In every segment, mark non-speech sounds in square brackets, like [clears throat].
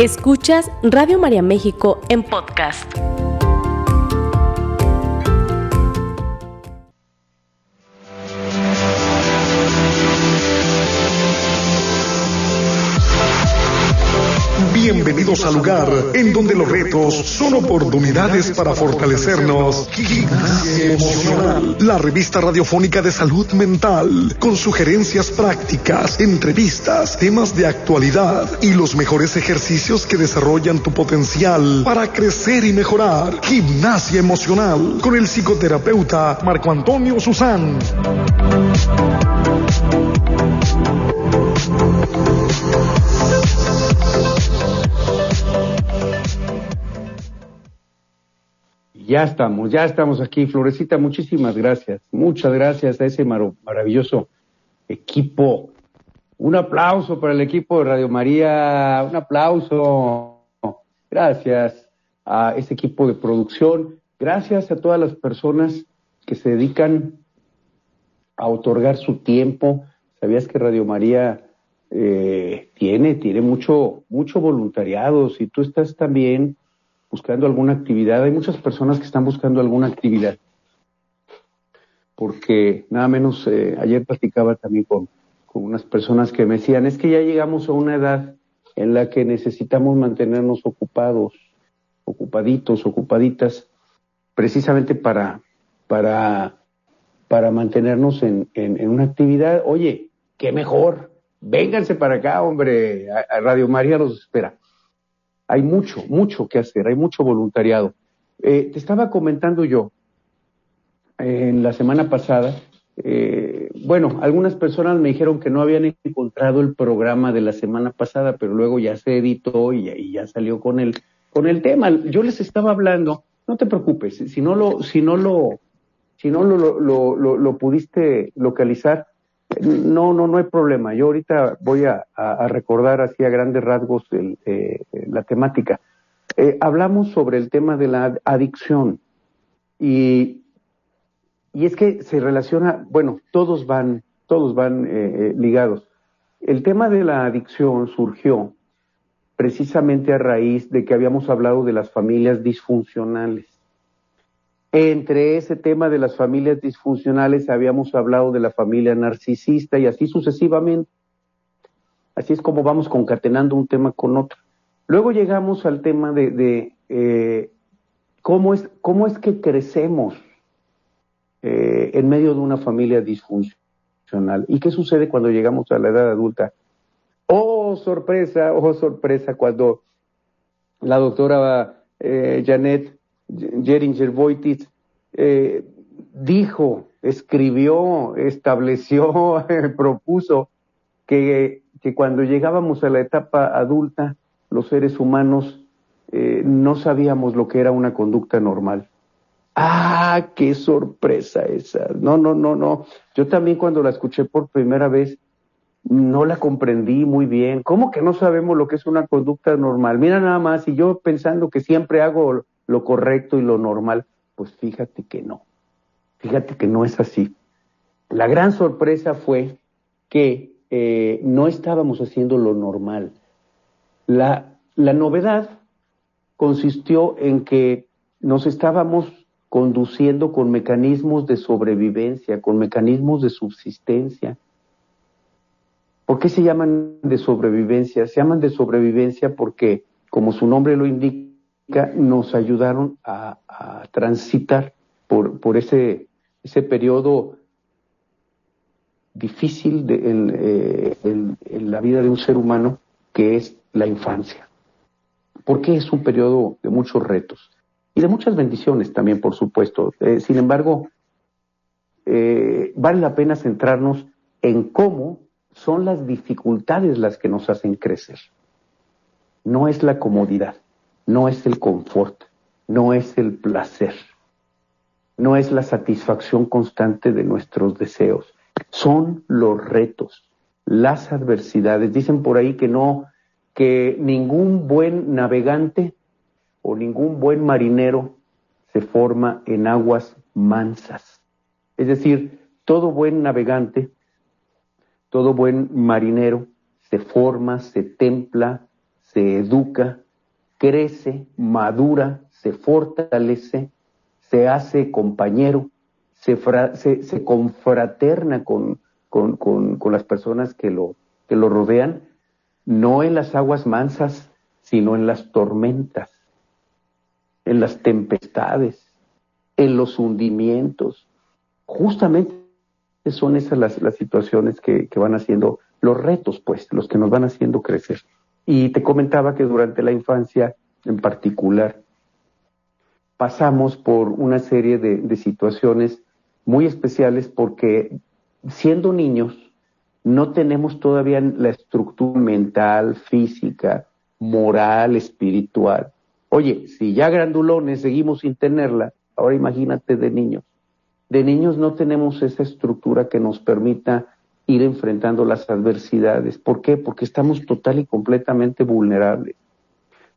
Escuchas Radio María México en podcast. Bienvenidos al lugar en donde los retos son oportunidades para fortalecernos. Gimnasia Emocional, la revista radiofónica de salud mental, con sugerencias prácticas, entrevistas, temas de actualidad y los mejores ejercicios que desarrollan tu potencial para crecer y mejorar. Gimnasia Emocional, con el psicoterapeuta Marco Antonio Susán. Ya estamos, ya estamos aquí. Florecita, muchísimas gracias. Muchas gracias a ese maravilloso equipo. Un aplauso para el equipo de Radio María. Un aplauso. Gracias a ese equipo de producción. Gracias a todas las personas que se dedican a otorgar su tiempo. ¿Sabías que Radio María eh, tiene, tiene mucho, mucho voluntariado? Si tú estás también buscando alguna actividad. Hay muchas personas que están buscando alguna actividad. Porque nada menos, eh, ayer platicaba también con, con unas personas que me decían, es que ya llegamos a una edad en la que necesitamos mantenernos ocupados, ocupaditos, ocupaditas, precisamente para, para, para mantenernos en, en, una actividad. Oye, qué mejor, vénganse para acá, hombre, a Radio María los espera. Hay mucho, mucho que hacer, hay mucho voluntariado. Eh, te estaba comentando yo en la semana pasada, eh, bueno, algunas personas me dijeron que no habían encontrado el programa de la semana pasada, pero luego ya se editó y, ya salió con el, con el tema. Yo les estaba hablando, no te preocupes, si no lo, si no lo, si no lo, lo, lo, lo pudiste localizar, no, no, no hay problema. Yo ahorita voy a, recordar así a grandes rasgos eh, la temática. Eh, hablamos sobre el tema de la adicción y, y es que se relaciona, bueno, todos van, todos van eh, ligados. El tema de la adicción surgió precisamente a raíz de que habíamos hablado de las familias disfuncionales. Entre ese tema de las familias disfuncionales habíamos hablado de la familia narcisista y así sucesivamente. Así es como vamos concatenando un tema con otro. Luego llegamos al tema de, eh, cómo, es, cómo es que crecemos eh, en medio de una familia disfuncional. ¿Y qué sucede cuando llegamos a la edad adulta? Oh, sorpresa, oh, sorpresa, cuando la doctora eh, Janet Jeringer Boitis eh, dijo, escribió, estableció, [laughs] propuso que, que, cuando llegábamos a la etapa adulta, los seres humanos eh, no sabíamos lo que era una conducta normal. ¡Ah, qué sorpresa esa! No, no, no, no. Yo también cuando la escuché por primera vez, no la comprendí muy bien. ¿Cómo que no sabemos lo que es una conducta normal? Mira nada más, y yo pensando que siempre hago lo correcto y lo normal, pues fíjate que no. Fíjate que no es así. La gran sorpresa fue que eh, no estábamos haciendo lo normal. La, la novedad consistió en que nos estábamos conduciendo con mecanismos de sobrevivencia, con mecanismos de subsistencia. ¿Por qué se llaman de sobrevivencia? Se llaman de sobrevivencia porque, como su nombre lo indica, nos ayudaron a, transitar por, ese, periodo difícil eh, en, la vida de un ser humano que es la infancia. Porque es un periodo de muchos retos y de muchas bendiciones también, por supuesto. Eh, sin embargo, eh, vale la pena centrarnos en cómo son las dificultades las que nos hacen crecer. No es la comodidad no es el confort, no es el placer, no es la satisfacción constante de nuestros deseos, son los retos, las adversidades. Dicen por ahí que no, que ningún buen navegante o ningún buen marinero se forma en aguas mansas. Es decir, todo buen navegante, todo buen marinero se forma, se templa, se educa, crece, madura, se fortalece, se hace compañero, se, confraterna con, con, con, las personas que lo, que lo rodean, no en las aguas mansas, sino en las tormentas, en las tempestades, en los hundimientos. Justamente son esas las, las situaciones que, que van haciendo los retos, pues, los que nos van haciendo crecer. Y te comentaba que durante la infancia en particular pasamos por una serie de, situaciones muy especiales porque siendo niños no tenemos todavía la estructura mental, física, moral, espiritual. Oye, si ya grandulones seguimos sin tenerla, ahora imagínate de niños. De niños no tenemos esa estructura que nos permita ir enfrentando las adversidades. ¿Por qué? Porque estamos total y completamente vulnerables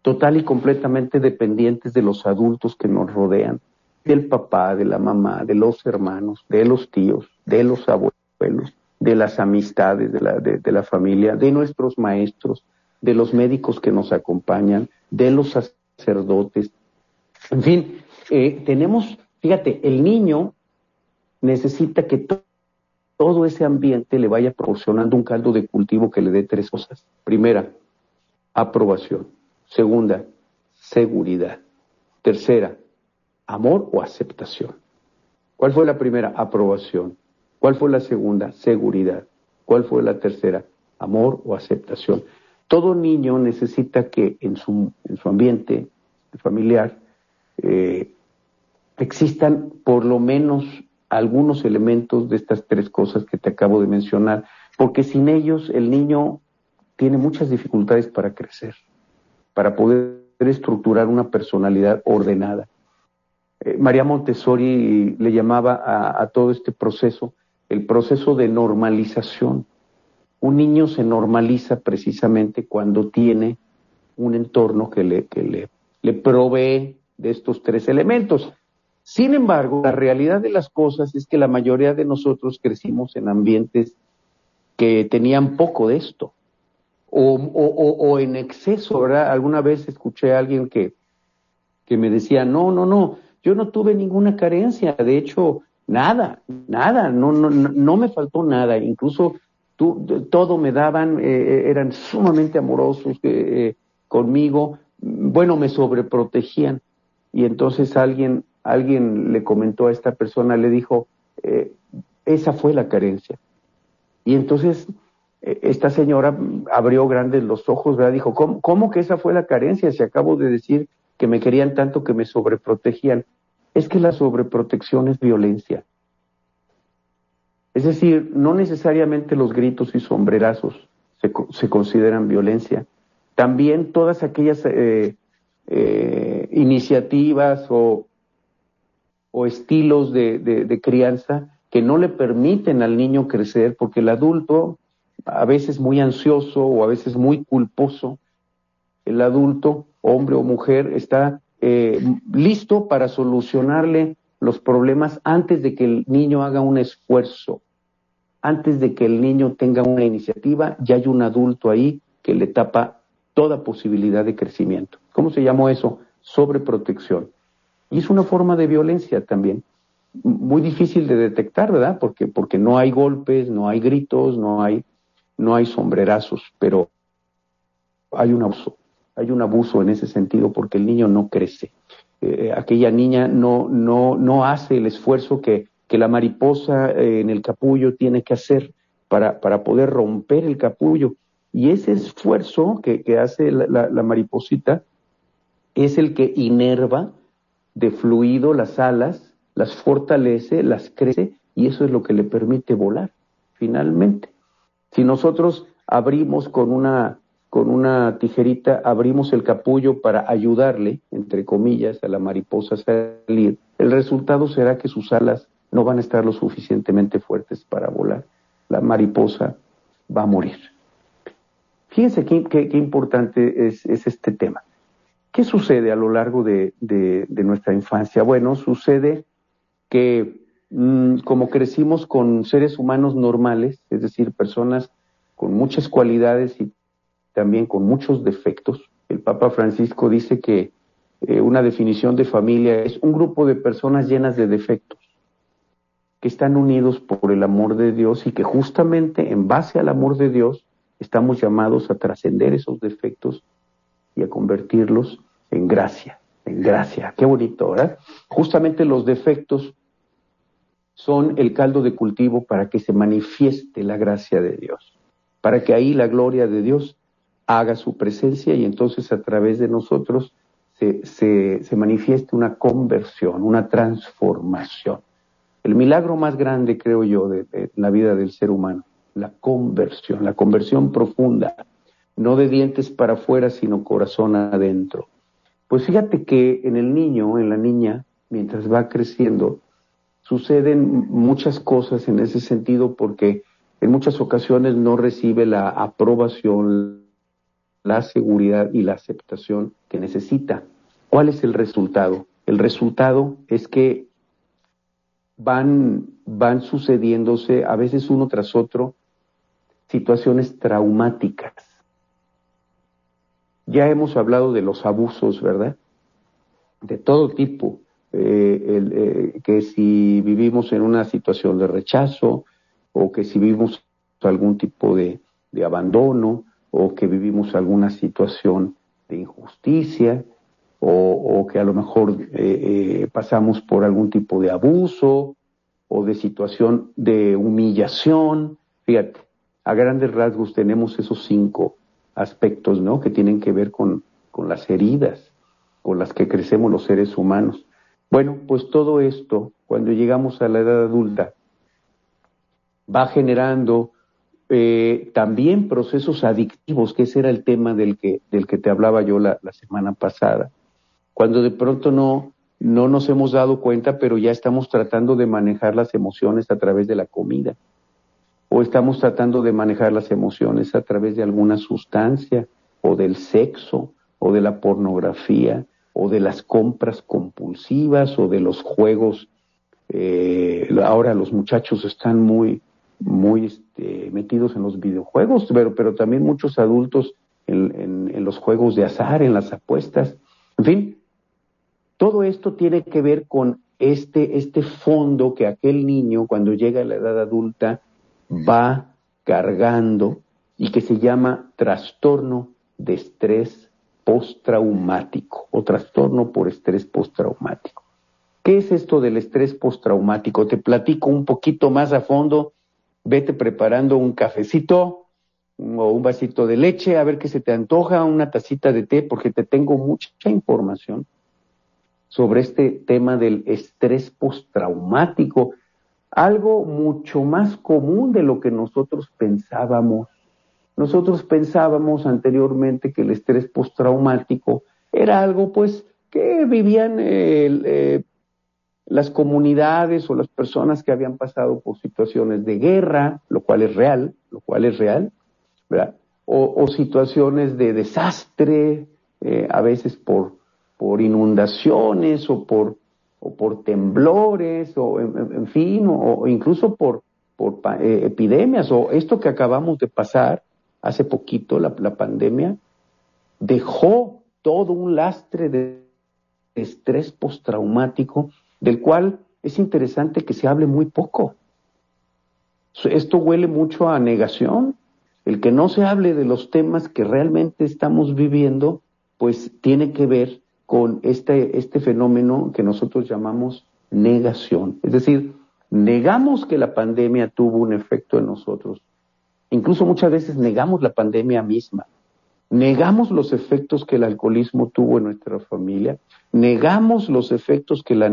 total y completamente dependientes de los adultos que nos rodean, del papá, de la mamá, de los hermanos, de los tíos, de los abuelos, de las amistades de la, de, la familia, de nuestros maestros, de los médicos que nos acompañan, de los sacerdotes. En fin, eh, tenemos, fíjate, el niño necesita que todo ese ambiente le vaya proporcionando un caldo de cultivo que le dé tres cosas. Primera, aprobación. Segunda, seguridad. Tercera, amor o aceptación. ¿Cuál fue la primera? Aprobación. ¿Cuál fue la segunda? Seguridad. ¿Cuál fue la tercera? Amor o aceptación. Todo niño necesita que en su, en su ambiente familiar eh, existan por lo menos algunos elementos de estas tres cosas que te acabo de mencionar, porque sin ellos el niño tiene muchas dificultades para crecer para poder estructurar una personalidad ordenada. Eh, María Montessori le llamaba a, todo este proceso el proceso de normalización. Un niño se normaliza precisamente cuando tiene un entorno que le, que le, le provee de estos tres elementos. Sin embargo, la realidad de las cosas es que la mayoría de nosotros crecimos en ambientes que tenían poco de esto o, o, o, en exceso, ¿verdad? Alguna vez escuché a alguien que, que me decía, no, no, no, yo no tuve ninguna carencia, de hecho, nada, nada, no, no, no me faltó nada, incluso todo me daban, eh, eh, eran sumamente amorosos eh, conmigo, bueno, me sobreprotegían. Y entonces alguien, alguien le comentó a esta persona, le dijo, esa fue la carencia. Y entonces esta señora abrió grandes los ojos, ¿verdad? Dijo, ¿cómo, que esa fue la carencia? Si acabo de decir que me querían tanto que me sobreprotegían. Es que la sobreprotección es violencia. Es decir, no necesariamente los gritos y sombrerazos se, consideran violencia. También todas aquellas eh, eh, iniciativas o, estilos de crianza que no le permiten al niño crecer, porque el adulto a veces muy ansioso o a veces muy culposo, el adulto, hombre o mujer, está eh, listo para solucionarle los problemas antes de que el niño haga un esfuerzo, antes de que el niño tenga una iniciativa, ya hay un adulto ahí que le tapa toda posibilidad de crecimiento. ¿Cómo se llamó eso? Sobreprotección. Y es una forma de violencia también. Muy difícil de detectar, ¿verdad? Porque, porque no hay golpes, no hay gritos, no hay no hay sombrerazos, pero hay un abuso, hay un abuso en ese sentido porque el niño no crece. Eh, aquella niña no, no, no hace el esfuerzo que, que la mariposa eh, en el capullo tiene que hacer para, para poder romper el capullo. Y ese esfuerzo que, que hace la, mariposita es el que inerva de fluido las alas, las fortalece, las crece y eso es lo que le permite volar finalmente. Si nosotros abrimos con una, con una tijerita, abrimos el capullo para ayudarle, entre comillas, a la mariposa a salir, el resultado será que sus alas no van a estar lo suficientemente fuertes para volar. La mariposa va a morir. Fíjense qué, importante es, este tema. ¿Qué sucede a lo largo de, nuestra infancia? Bueno, sucede que Mm, como crecimos con seres humanos normales, es decir, personas con muchas cualidades y también con muchos defectos. El Papa Francisco dice que eh, una definición de familia es un grupo de personas llenas de defectos, que están unidos por el amor de Dios y que justamente en base al amor de Dios estamos llamados a trascender esos defectos y a convertirlos en gracia, en gracia. Qué bonito, ¿verdad? Justamente los defectos son el caldo de cultivo para que se manifieste la gracia de Dios, para que ahí la gloria de Dios haga su presencia y entonces a través de nosotros se, se, manifieste una conversión, una transformación. El milagro más grande, creo yo, de, de la vida del ser humano, la conversión, la conversión profunda, no de dientes para afuera, sino corazón adentro. Pues fíjate que en el niño, en la niña, mientras va creciendo, suceden muchas cosas en ese sentido porque en muchas ocasiones no recibe la aprobación, la seguridad y la aceptación que necesita. ¿Cuál es el resultado? El resultado es que van, van sucediéndose a veces uno tras otro situaciones traumáticas. Ya hemos hablado de los abusos, ¿verdad? De todo tipo, eh, eh, que si vivimos en una situación de rechazo o que si vivimos algún tipo de, abandono o que vivimos alguna situación de injusticia o, que a lo mejor eh, pasamos por algún tipo de abuso o de situación de humillación. Fíjate, a grandes rasgos tenemos esos cinco aspectos, ¿no? Que tienen que ver con, con las heridas con las que crecemos los seres humanos. Bueno, pues todo esto, cuando llegamos a la edad adulta, va generando eh, también procesos adictivos, que ese era el tema del que, del que te hablaba yo la, semana pasada. Cuando de pronto no, no nos hemos dado cuenta, pero ya estamos tratando de manejar las emociones a través de la comida, o estamos tratando de manejar las emociones a través de alguna sustancia, o del sexo, o de la pornografía, o de las compras compulsivas o de los juegos. Eh, ahora los muchachos están muy, muy este, metidos en los videojuegos, pero, pero también muchos adultos en, en, los juegos de azar, en las apuestas. En fin, todo esto tiene que ver con este, este fondo que aquel niño cuando llega a la edad adulta va cargando y que se llama trastorno de estrés postraumático o trastorno por estrés postraumático. ¿Qué es esto del estrés postraumático? Te platico un poquito más a fondo. Vete preparando un cafecito o un vasito de leche, a ver qué se te antoja, una tacita de té, porque te tengo mucha información sobre este tema del estrés postraumático, algo mucho más común de lo que nosotros pensábamos nosotros pensábamos anteriormente que el estrés postraumático era algo pues que vivían eh, las comunidades o las personas que habían pasado por situaciones de guerra, lo cual es real, lo cual es real, ¿verdad? O, situaciones de desastre, eh, a veces por, por inundaciones o por, o por temblores, o en, fin, o, incluso por, por eh, epidemias, o esto que acabamos de pasar, hace poquito, la, pandemia, dejó todo un lastre de estrés postraumático del cual es interesante que se hable muy poco. Esto huele mucho a negación. El que no se hable de los temas que realmente estamos viviendo, pues tiene que ver con este, este fenómeno que nosotros llamamos negación. Es decir, negamos que la pandemia tuvo un efecto en nosotros, Incluso muchas veces negamos la pandemia misma, negamos los efectos que el alcoholismo tuvo en nuestra familia, negamos los efectos que la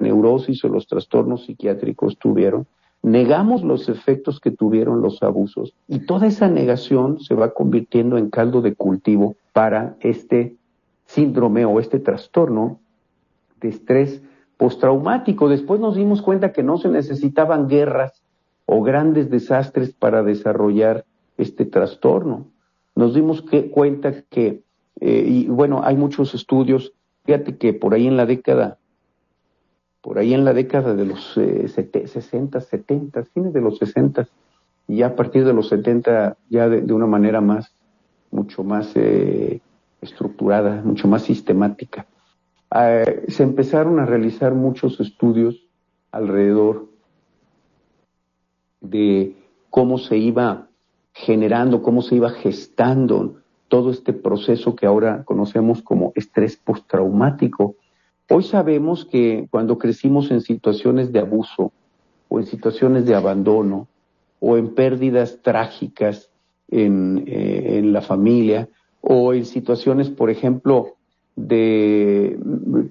neurosis o los trastornos psiquiátricos tuvieron, negamos los efectos que tuvieron los abusos. Y toda esa negación se va convirtiendo en caldo de cultivo para este síndrome o este trastorno de estrés postraumático. Después nos dimos cuenta que no se necesitaban guerras o grandes desastres para desarrollar este trastorno. Nos dimos cuenta que, eh, y bueno, hay muchos estudios, fíjate que por ahí en la década, por ahí en la década de los 60, 70, fines de los 60, y ya a partir de los 70 ya de, una manera más, mucho más eh, estructurada, mucho más sistemática. Eh, se empezaron a realizar muchos estudios alrededor de cómo se iba generando, cómo se iba gestando todo este proceso que ahora conocemos como estrés postraumático. Hoy sabemos que cuando crecimos en situaciones de abuso o en situaciones de abandono o en pérdidas trágicas en, eh, en la familia o en situaciones, por ejemplo, de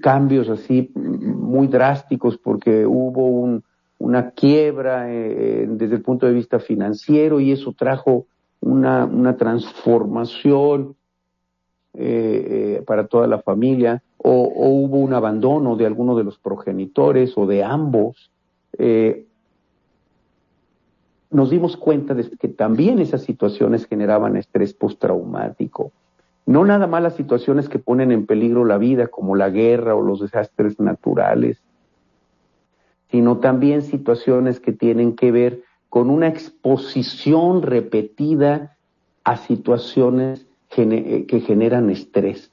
cambios así muy drásticos porque hubo un, una quiebra eh, desde el punto de vista financiero y eso trajo una, una transformación eh, eh, para toda la familia, o, hubo un abandono de alguno de los progenitores o de ambos, nos dimos cuenta de que también esas situaciones generaban estrés postraumático. No nada más las situaciones que ponen en peligro la vida, como la guerra o los desastres naturales, sino también situaciones que tienen que ver con una exposición repetida a situaciones eh, que generan estrés.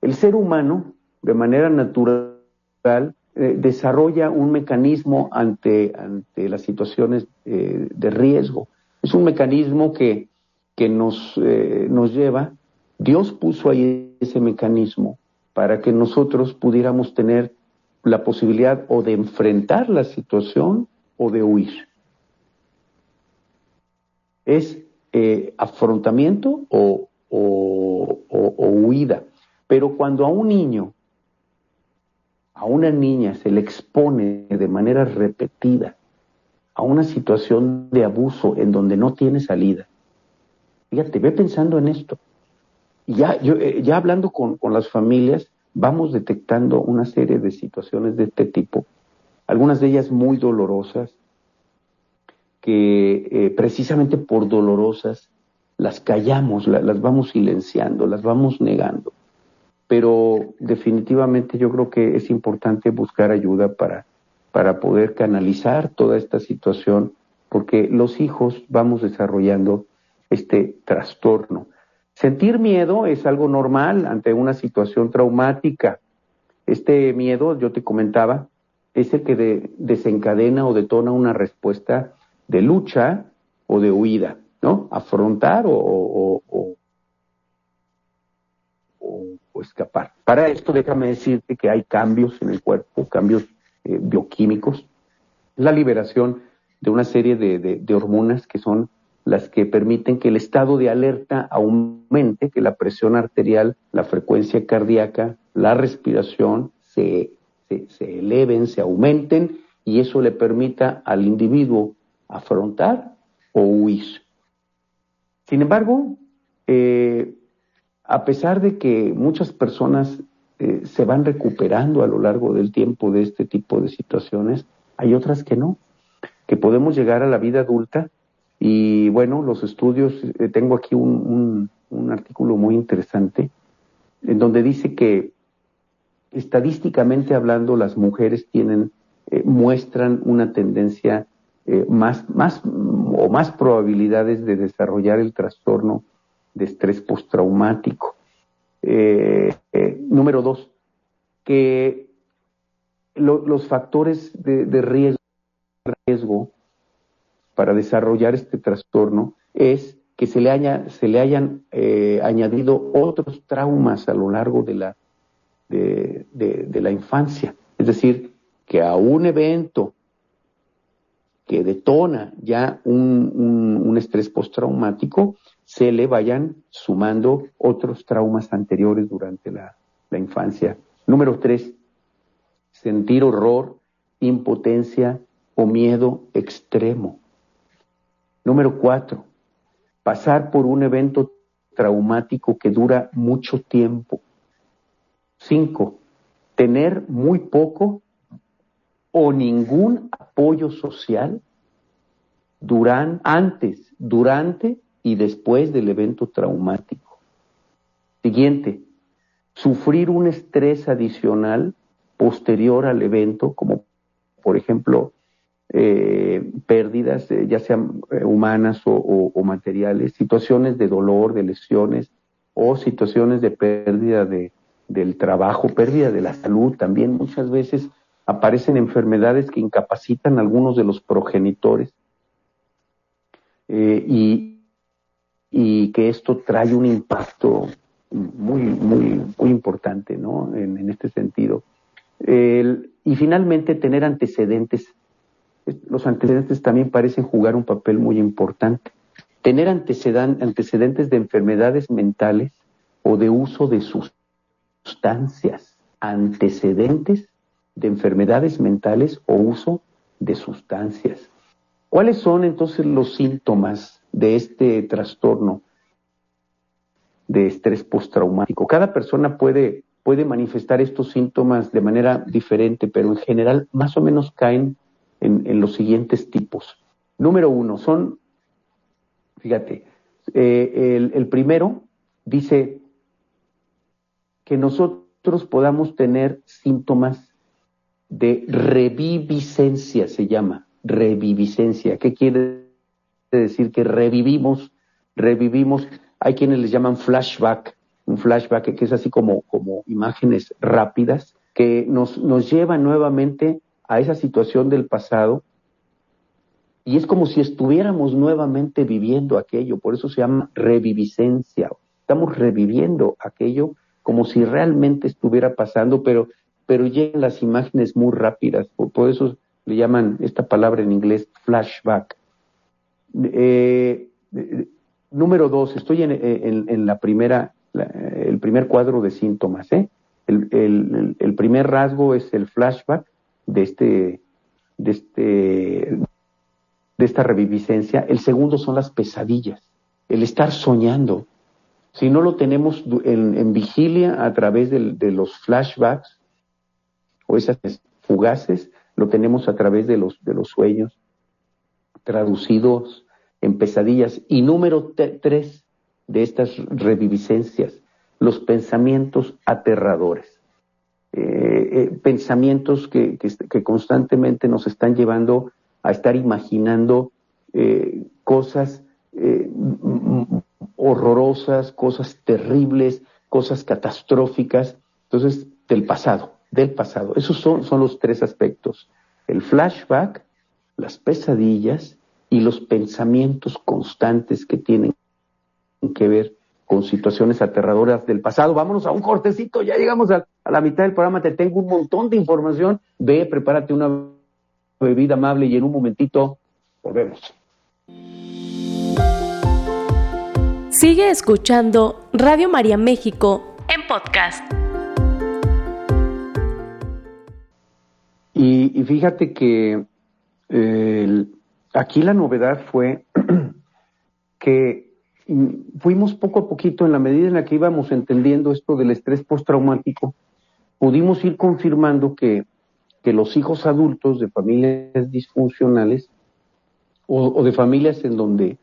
El ser humano, de manera natural, eh, desarrolla un mecanismo ante, ante las situaciones eh, de riesgo. Es un mecanismo que, que nos, nos lleva Dios puso ahí ese mecanismo para que nosotros pudiéramos tener la posibilidad o de enfrentar la situación o de huir. Es eh, afrontamiento o, huida. Pero cuando a un niño, a una niña se le expone de manera repetida a una situación de abuso en donde no tiene salida, fíjate, ve pensando en esto ya, yo, eh, ya hablando con, las familias, vamos detectando una serie de situaciones de este tipo, algunas de ellas muy dolorosas, que eh, precisamente por dolorosas las callamos, las vamos silenciando, las vamos negando. Pero definitivamente yo creo que es importante buscar ayuda para, para poder canalizar toda esta situación, porque los hijos vamos desarrollando este trastorno. Sentir miedo es algo normal ante una situación traumática. Este miedo, yo te comentaba, es el que desencadena o detona una respuesta de lucha o de huida, ¿no? Afrontar o, escapar. Para esto déjame decirte que hay cambios en el cuerpo, cambios eh, bioquímicos, la liberación de una serie de hormonas que son las que permiten que el estado de alerta aumente, que la presión arterial, la frecuencia cardíaca, la respiración se, se, eleven, se aumenten y eso le permita al individuo afrontar o huir. Sin embargo, eh, a pesar de que muchas personas eh, se van recuperando a lo largo del tiempo de este tipo de situaciones, hay otras que no, que podemos llegar a la vida adulta y bueno, los estudios, eh, tengo aquí un, un, artículo muy interesante en donde dice que estadísticamente hablando las mujeres tienen, eh, muestran una tendencia eh, más, más o más probabilidades de desarrollar el trastorno de estrés postraumático. número dos, que los factores de, de riesgo, riesgo para desarrollar este trastorno es que se le, haya, se le hayan eh, añadido otros traumas a lo largo de la, de, la infancia. Es decir, que a un evento que detona ya un, estrés postraumático, se le vayan sumando otros traumas anteriores durante la, la infancia. Número tres, sentir horror, impotencia o miedo extremo. Número cuatro, pasar por un evento traumático que dura mucho tiempo. Cinco, tener muy poco o ningún apoyo social durante, antes, durante y después del evento traumático. Siguiente, sufrir un estrés adicional posterior al evento, como por ejemplo eh, pérdidas, ya sean humanas o, materiales, situaciones de dolor, de lesiones o situaciones de pérdida de, del trabajo, pérdida de la salud. También muchas veces aparecen enfermedades que incapacitan a algunos de los progenitores y, y que esto trae un impacto muy, muy, muy importante, ¿no? En, este sentido. y finalmente tener antecedentes. Los antecedentes también parecen jugar un papel muy importante. Tener antecedentes de enfermedades mentales o de uso de sustancias. Antecedentes de enfermedades mentales o uso de sustancias. ¿Cuáles son entonces los síntomas de este trastorno de estrés postraumático. Cada persona puede, puede manifestar estos síntomas de manera diferente, pero en general más o menos caen en, los siguientes tipos. Número uno, son, fíjate, eh, el, el primero dice que nosotros podamos tener síntomas de reviviscencia, se llama, reviviscencia. ¿Qué quiere decir? Que revivimos, revivimos hay quienes les llaman flashback, un flashback que es así como, como imágenes rápidas que nos, nos llevan nuevamente a esa situación del pasado y es como si estuviéramos nuevamente viviendo aquello, por eso se llama reviviscencia. Estamos reviviendo aquello como si realmente estuviera pasando, pero, pero llegan las imágenes muy rápidas, por, eso le llaman esta palabra en inglés flashback. Eh, Número dos, estoy en, la primera, el primer cuadro de síntomas. ¿eh? El, primer rasgo es el flashback de este, de este, de esta reviviscencia. El segundo son las pesadillas, el estar soñando. Si no lo tenemos en, vigilia a través de, los flashbacks o esas fugaces, lo tenemos a través de los, de los sueños traducidos en pesadillas. Y número tres de estas reviviscencias, los pensamientos aterradores. Eh, eh, pensamientos que, constantemente nos están llevando a estar imaginando eh, cosas horrorosas, cosas terribles, cosas catastróficas. Entonces, del pasado, del pasado. Esos son, son los tres aspectos. El flashback, las pesadillas y los pensamientos constantes que tienen que ver con situaciones aterradoras del pasado. Vámonos a un cortecito, ya llegamos a, la mitad del programa, te tengo un montón de información. Ve, prepárate una bebida amable y en un momentito volvemos. Sigue escuchando Radio María México en podcast. Y, fíjate que el Aquí la novedad fue [clears throat] que fuimos poco a poquito, en la medida en la que íbamos entendiendo esto del estrés postraumático, pudimos ir confirmando que, que los hijos adultos de familias disfuncionales o, de familias en donde,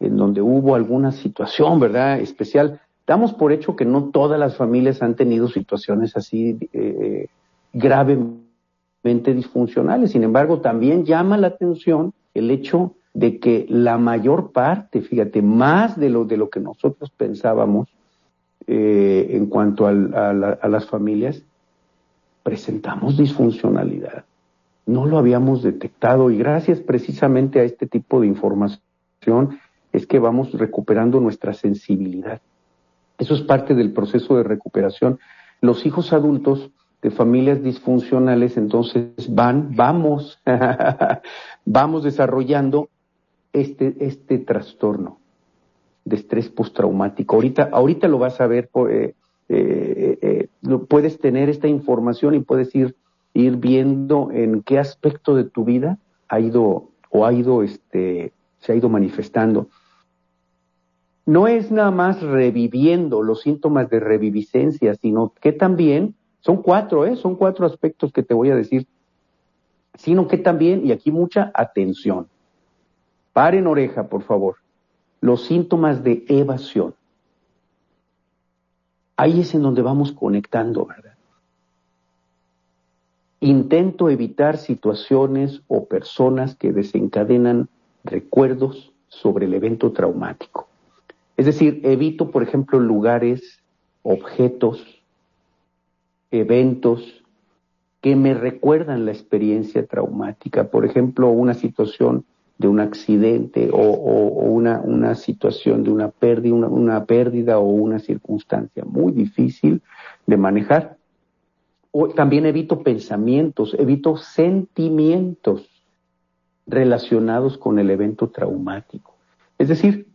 en donde hubo alguna situación, ¿verdad?, especial, damos por hecho que no todas las familias han tenido situaciones así eh, gravemente disfuncionales. Sin embargo, también llama la atención el hecho de que la mayor parte, fíjate, más de lo, de lo que nosotros pensábamos eh, en cuanto a, las familias, presentamos disfuncionalidad. No lo habíamos detectado y gracias precisamente a este tipo de información es que vamos recuperando nuestra sensibilidad. Eso es parte del proceso de recuperación. Los hijos adultos de familias disfuncionales, entonces van, vamos, [laughs] vamos desarrollando este, este trastorno de estrés postraumático. Ahorita, ahorita lo vas a ver, eh, eh, eh, puedes tener esta información y puedes ir, ir viendo en qué aspecto de tu vida ha ido o ha ido este, se ha ido manifestando. No es nada más reviviendo los síntomas de reviviscencia, sino que también son cuatro, ¿eh? Son cuatro aspectos que te voy a decir. Sino que también, y aquí mucha atención, paren oreja, por favor, los síntomas de evasión. Ahí es en donde vamos conectando, ¿verdad? Intento evitar situaciones o personas que desencadenan recuerdos sobre el evento traumático. Es decir, evito, por ejemplo, lugares, objetos, eventos que me recuerdan la experiencia traumática. Por ejemplo, una situación de un accidente o, una, situación de una pérdida, una pérdida o una circunstancia muy difícil de manejar también evito pensamientos, evito sentimientos relacionados con el evento traumático. Es decir,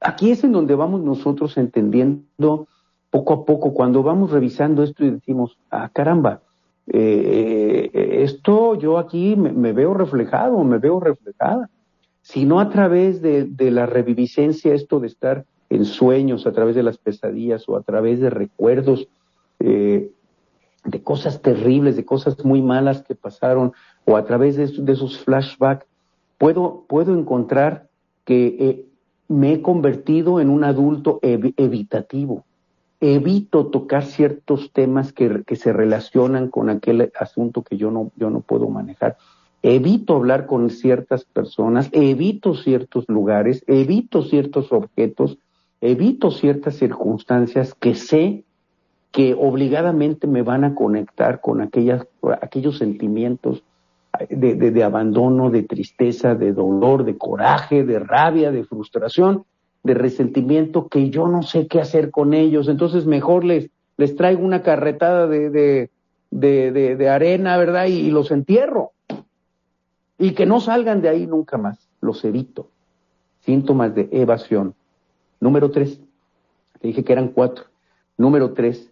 aquí es en donde vamos nosotros entendiendo poco a poco, cuando vamos revisando esto y decimos, ah, caramba, eh, esto yo aquí me, veo reflejado, me veo reflejada. Si no a través de, la reviviscencia, esto de estar en sueños, a través de las pesadillas o a través de recuerdos eh, de cosas terribles, de cosas muy malas que pasaron, o a través de, esos flashbacks, puedo, puedo encontrar que eh, me he convertido en un adulto evitativo. Evito tocar ciertos temas que, se relacionan con aquel asunto que yo no, yo no puedo manejar. Evito hablar con ciertas personas, evito ciertos lugares, evito ciertos objetos, evito ciertas circunstancias que sé que obligadamente me van a conectar con aquellas, aquellos sentimientos de, abandono, de tristeza, de dolor, de coraje, de rabia, de frustración, de resentimiento, que yo no sé qué hacer con ellos. Entonces mejor les, les traigo una carretada de, de arena, ¿verdad? Y, y los entierro. Y que no salgan de ahí nunca más. Los evito. Síntomas de evasión. Número tres. Te dije que eran cuatro. Número tres,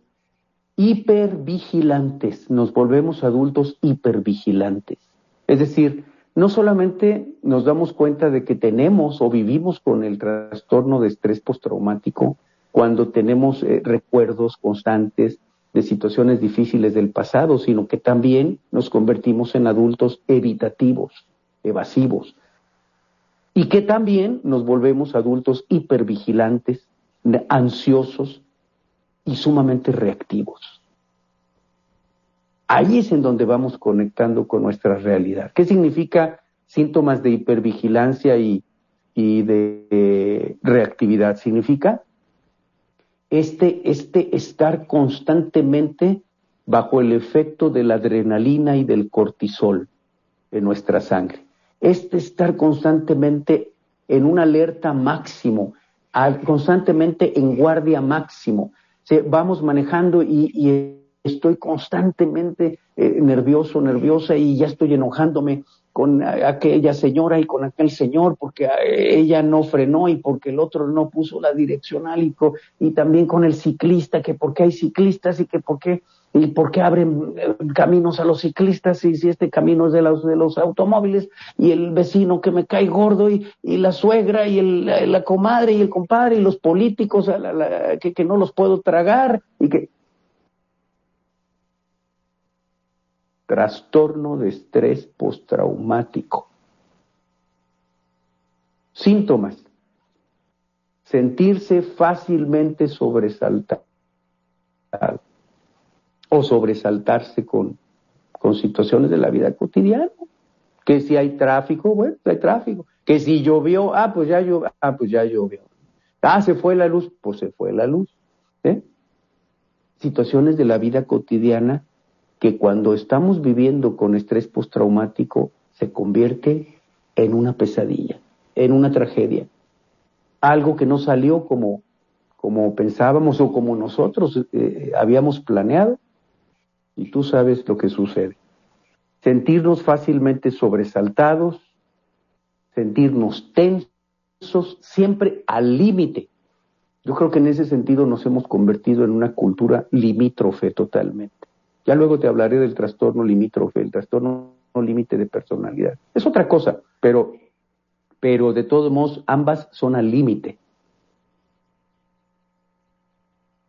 hipervigilantes, nos volvemos adultos hipervigilantes. Es decir, no solamente nos damos cuenta de que tenemos o vivimos con el trastorno de estrés postraumático cuando tenemos eh, recuerdos constantes de situaciones difíciles del pasado, sino que también nos convertimos en adultos evitativos, evasivos, y que también nos volvemos adultos hipervigilantes, ansiosos, y sumamente reactivos. Ahí es en donde vamos conectando con nuestra realidad. ¿Qué significa síntomas de hipervigilancia y, de reactividad? Significa este, este estar constantemente bajo el efecto de la adrenalina y del cortisol en nuestra sangre. Este estar constantemente en una alerta máximo, constantemente en guardia máximo, vamos manejando y, estoy constantemente eh, nervioso, nerviosa y ya estoy enojándome con aquella señora y con aquel señor porque eh, ella no frenó y porque el otro no puso la direccional y, y también con el ciclista, que porque hay ciclistas y que por qué y por qué abren eh, caminos a los ciclistas y si este camino es de los, de los automóviles y el vecino que me cae gordo y, la suegra y el, la, comadre y el compadre y los políticos que, que no los puedo tragar y que trastorno de estrés postraumático. Síntomas. Sentirse fácilmente sobresaltado o sobresaltarse con, con situaciones de la vida cotidiana. Que si hay tráfico, bueno, hay tráfico. Que si llovió, ah, pues ya llovió, ah, pues ya llovió. Ah, se fue la luz, pues se fue la luz. ¿eh? Situaciones de la vida cotidiana que cuando estamos viviendo con estrés postraumático se convierte en una pesadilla, en una tragedia. Algo que no salió como, como pensábamos o como nosotros eh, habíamos planeado y tú sabes lo que sucede. Sentirnos fácilmente sobresaltados, sentirnos tensos, siempre al límite. Yo creo que en ese sentido nos hemos convertido en una cultura limítrofe totalmente. Ya luego te hablaré del trastorno limítrofe, el trastorno límite de personalidad. Es otra cosa, pero, pero de todos modos ambas son al límite.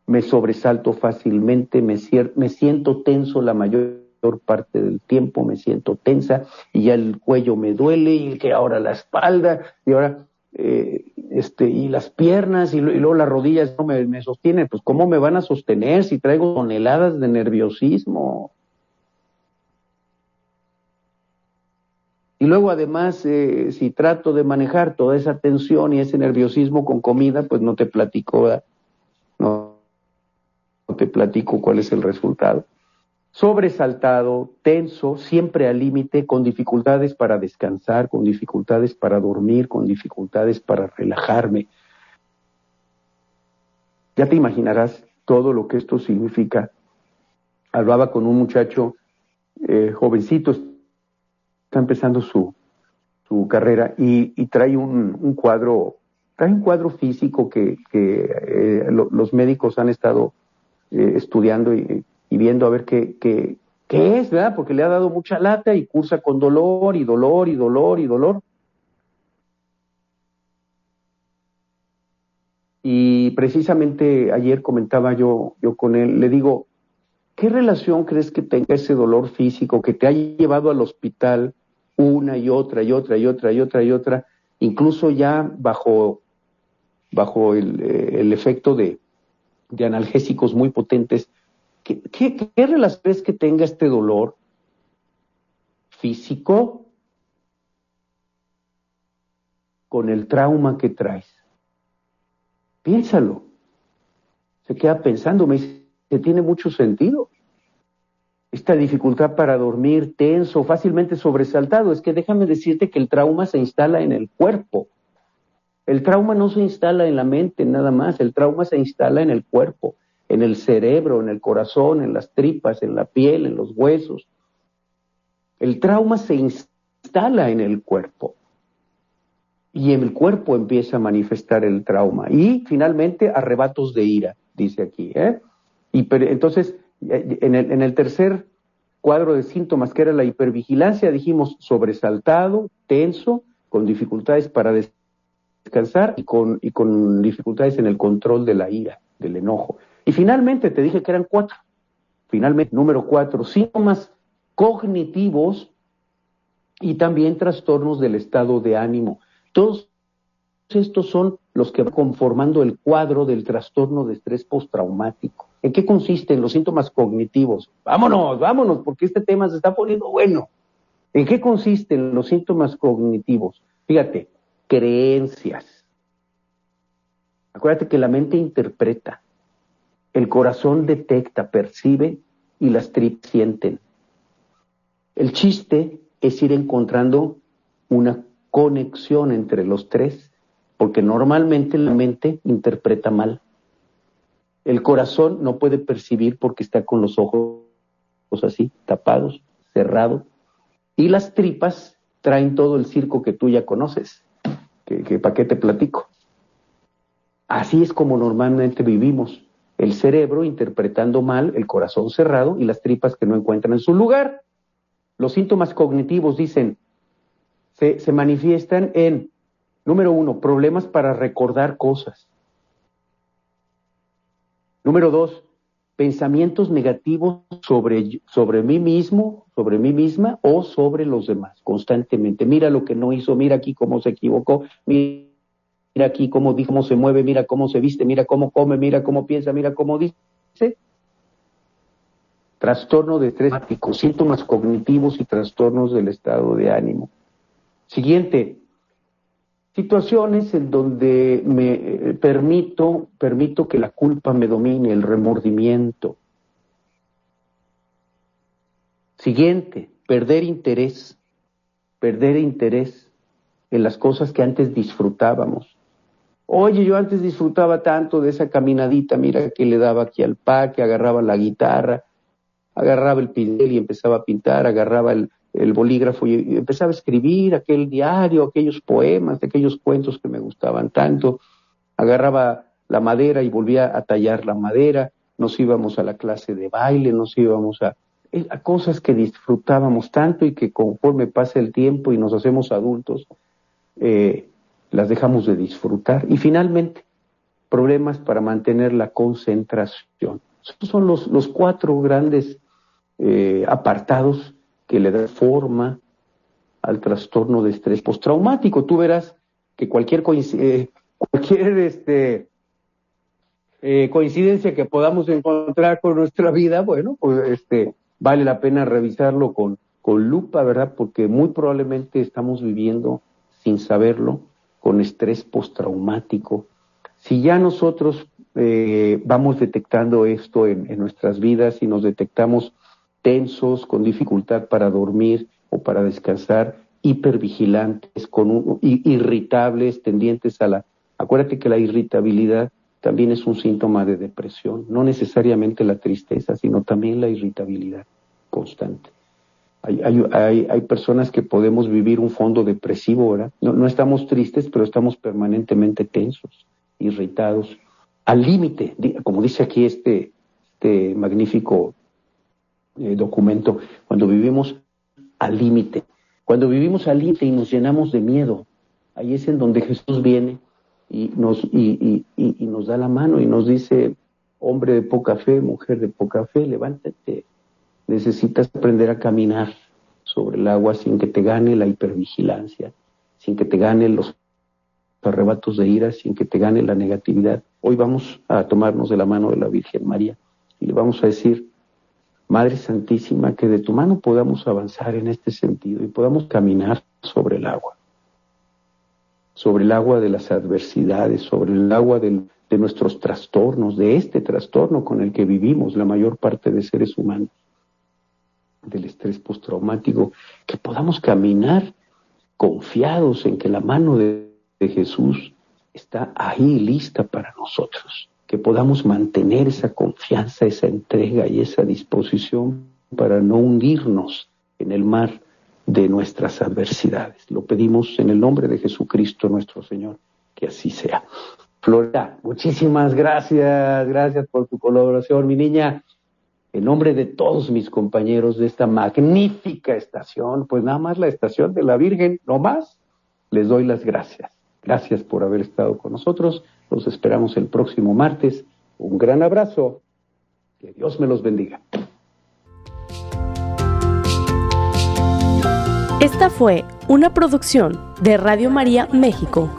me sobresalto fácilmente, me, me siento tenso la mayor parte del tiempo, me siento tensa y ya el cuello me duele y que ahora la espalda y ahora eh, este, y las piernas y, luego las rodillas no me, me, sostienen, pues ¿cómo me van a sostener si traigo toneladas de nerviosismo? Y luego además, eh, si trato de manejar toda esa tensión y ese nerviosismo con comida, pues no te platico, no, no te platico cuál es el resultado. Sobresaltado, tenso, siempre al límite, con dificultades para descansar, con dificultades para dormir, con dificultades para relajarme. Ya te imaginarás todo lo que esto significa. Hablaba con un muchacho eh, jovencito, está empezando su, su carrera y, trae un, cuadro, trae un cuadro físico que, eh, los médicos han estado eh, estudiando y, viendo a ver qué, qué, qué es, ¿verdad? Porque le ha dado mucha lata y cursa con dolor y dolor y dolor y dolor. Y precisamente ayer comentaba yo, yo con él, le digo, ¿qué relación crees que tenga ese dolor físico que te ha llevado al hospital una y otra y otra y otra y otra y otra, incluso ya bajo, bajo el, eh, efecto de, analgésicos muy potentes? ¿Qué, qué, relación crees que tenga este dolor físico con el trauma que traes? Piénsalo. Se queda pensando, me dice, que tiene mucho sentido. Esta dificultad para dormir, tenso, fácilmente sobresaltado, es que déjame decirte que el trauma se instala en el cuerpo. El trauma no se instala en la mente nada más, el trauma se instala en el cuerpo, en el cerebro, en el corazón, en las tripas, en la piel, en los huesos. El trauma se instala en el cuerpo y el cuerpo empieza a manifestar el trauma. Y finalmente, arrebatos de ira, dice aquí. ¿eh? Y entonces, eh, en el, en el tercer cuadro de síntomas, que era la hipervigilancia, dijimos sobresaltado, tenso, con dificultades para descansar y con, y con dificultades en el control de la ira, del enojo. Y finalmente, te dije que eran cuatro. Finalmente, número cuatro, síntomas cognitivos y también trastornos del estado de ánimo. Todos estos son los que van conformando el cuadro del trastorno de estrés postraumático. ¿En qué consisten los síntomas cognitivos? Vámonos, vámonos, porque este tema se está poniendo bueno. ¿En qué consisten los síntomas cognitivos? Fíjate, creencias. Acuérdate que la mente interpreta, el corazón detecta, percibe y las tripas sienten. El chiste es ir encontrando una conexión entre los tres, porque normalmente la mente interpreta mal. El corazón no puede percibir porque está con los ojos así, tapados, cerrados, y las tripas traen todo el circo que tú ya conoces, que, que para qué te platico. Así es como normalmente vivimos, el cerebro interpretando mal, el corazón cerrado y las tripas que no encuentran en su lugar. Los síntomas cognitivos dicen, se, manifiestan en, número uno, problemas para recordar cosas. Número dos, pensamientos negativos sobre, sobre mí mismo, sobre mí misma o sobre los demás, constantemente. Mira lo que no hizo, mira aquí cómo se equivocó, mira aquí cómo cómo se mueve, mira cómo se viste, mira cómo come, mira cómo piensa, mira cómo dice. Trastorno de estrés, síntomas cognitivos y trastornos del estado de ánimo. Siguiente, situaciones en donde me eh, permito, permito que la culpa me domine, el remordimiento. Siguiente, perder interés, perder interés en las cosas que antes disfrutábamos. Oye, yo antes disfrutaba tanto de esa caminadita, mira que le daba aquí al pa, que agarraba la guitarra, agarraba el pincel y empezaba a pintar, agarraba el, el bolígrafo y, empezaba a escribir aquel diario, aquellos poemas, aquellos cuentos que me gustaban tanto. Agarraba la madera y volvía a tallar la madera, nos íbamos a la clase de baile, nos íbamos a, eh, a cosas que disfrutábamos tanto y que conforme pasa el tiempo y nos hacemos adultos, eh, las dejamos de disfrutar. Y finalmente, problemas para mantener la concentración. Esos son los, los cuatro grandes eh, apartados que le da forma al trastorno de estrés postraumático. Tú verás que cualquier, eh, cualquier este, eh, coincidencia que podamos encontrar con nuestra vida, bueno, pues este, vale la pena revisarlo con, con lupa, ¿verdad? Porque muy probablemente estamos viviendo, sin saberlo, con estrés postraumático. Si ya nosotros eh, vamos detectando esto en, nuestras vidas y nos detectamos tensos, con dificultad para dormir o para descansar, hipervigilantes, con irritables, tendientes a la... Acuérdate que la irritabilidad también es un síntoma de depresión, no necesariamente la tristeza, sino también la irritabilidad constante. Hay, hay, hay, personas que podemos vivir un fondo depresivo, ¿verdad? No, no estamos tristes, pero estamos permanentemente tensos, irritados, al límite, como dice aquí este, este magnífico eh, documento, cuando vivimos al límite, cuando vivimos al límite y nos llenamos de miedo, ahí es en donde Jesús viene y nos, y, y, y nos da la mano y nos dice, hombre de poca fe, mujer de poca fe, levántate, necesitas aprender a caminar sobre el agua sin que te gane la hipervigilancia, sin que te gane los arrebatos de ira, sin que te gane la negatividad. Hoy vamos a tomarnos de la mano de la Virgen María y le vamos a decir, Madre Santísima, que de tu mano podamos avanzar en este sentido y podamos caminar sobre el agua, sobre el agua de las adversidades, sobre el agua de nuestros trastornos, de este trastorno con el que vivimos la mayor parte de seres humanos, del estrés postraumático, que podamos caminar confiados en que la mano de Jesús está ahí lista para nosotros, que podamos mantener esa confianza, esa entrega y esa disposición para no hundirnos en el mar de nuestras adversidades. Lo pedimos en el nombre de Jesucristo nuestro Señor, que así sea. Florida, muchísimas gracias, gracias por tu colaboración, mi niña. En nombre de todos mis compañeros de esta magnífica estación, pues nada más la estación de la Virgen, no más, les doy las gracias. Gracias por haber estado con nosotros. Los esperamos el próximo martes. Un gran abrazo. Que Dios me los bendiga. Esta fue una producción de Radio María México.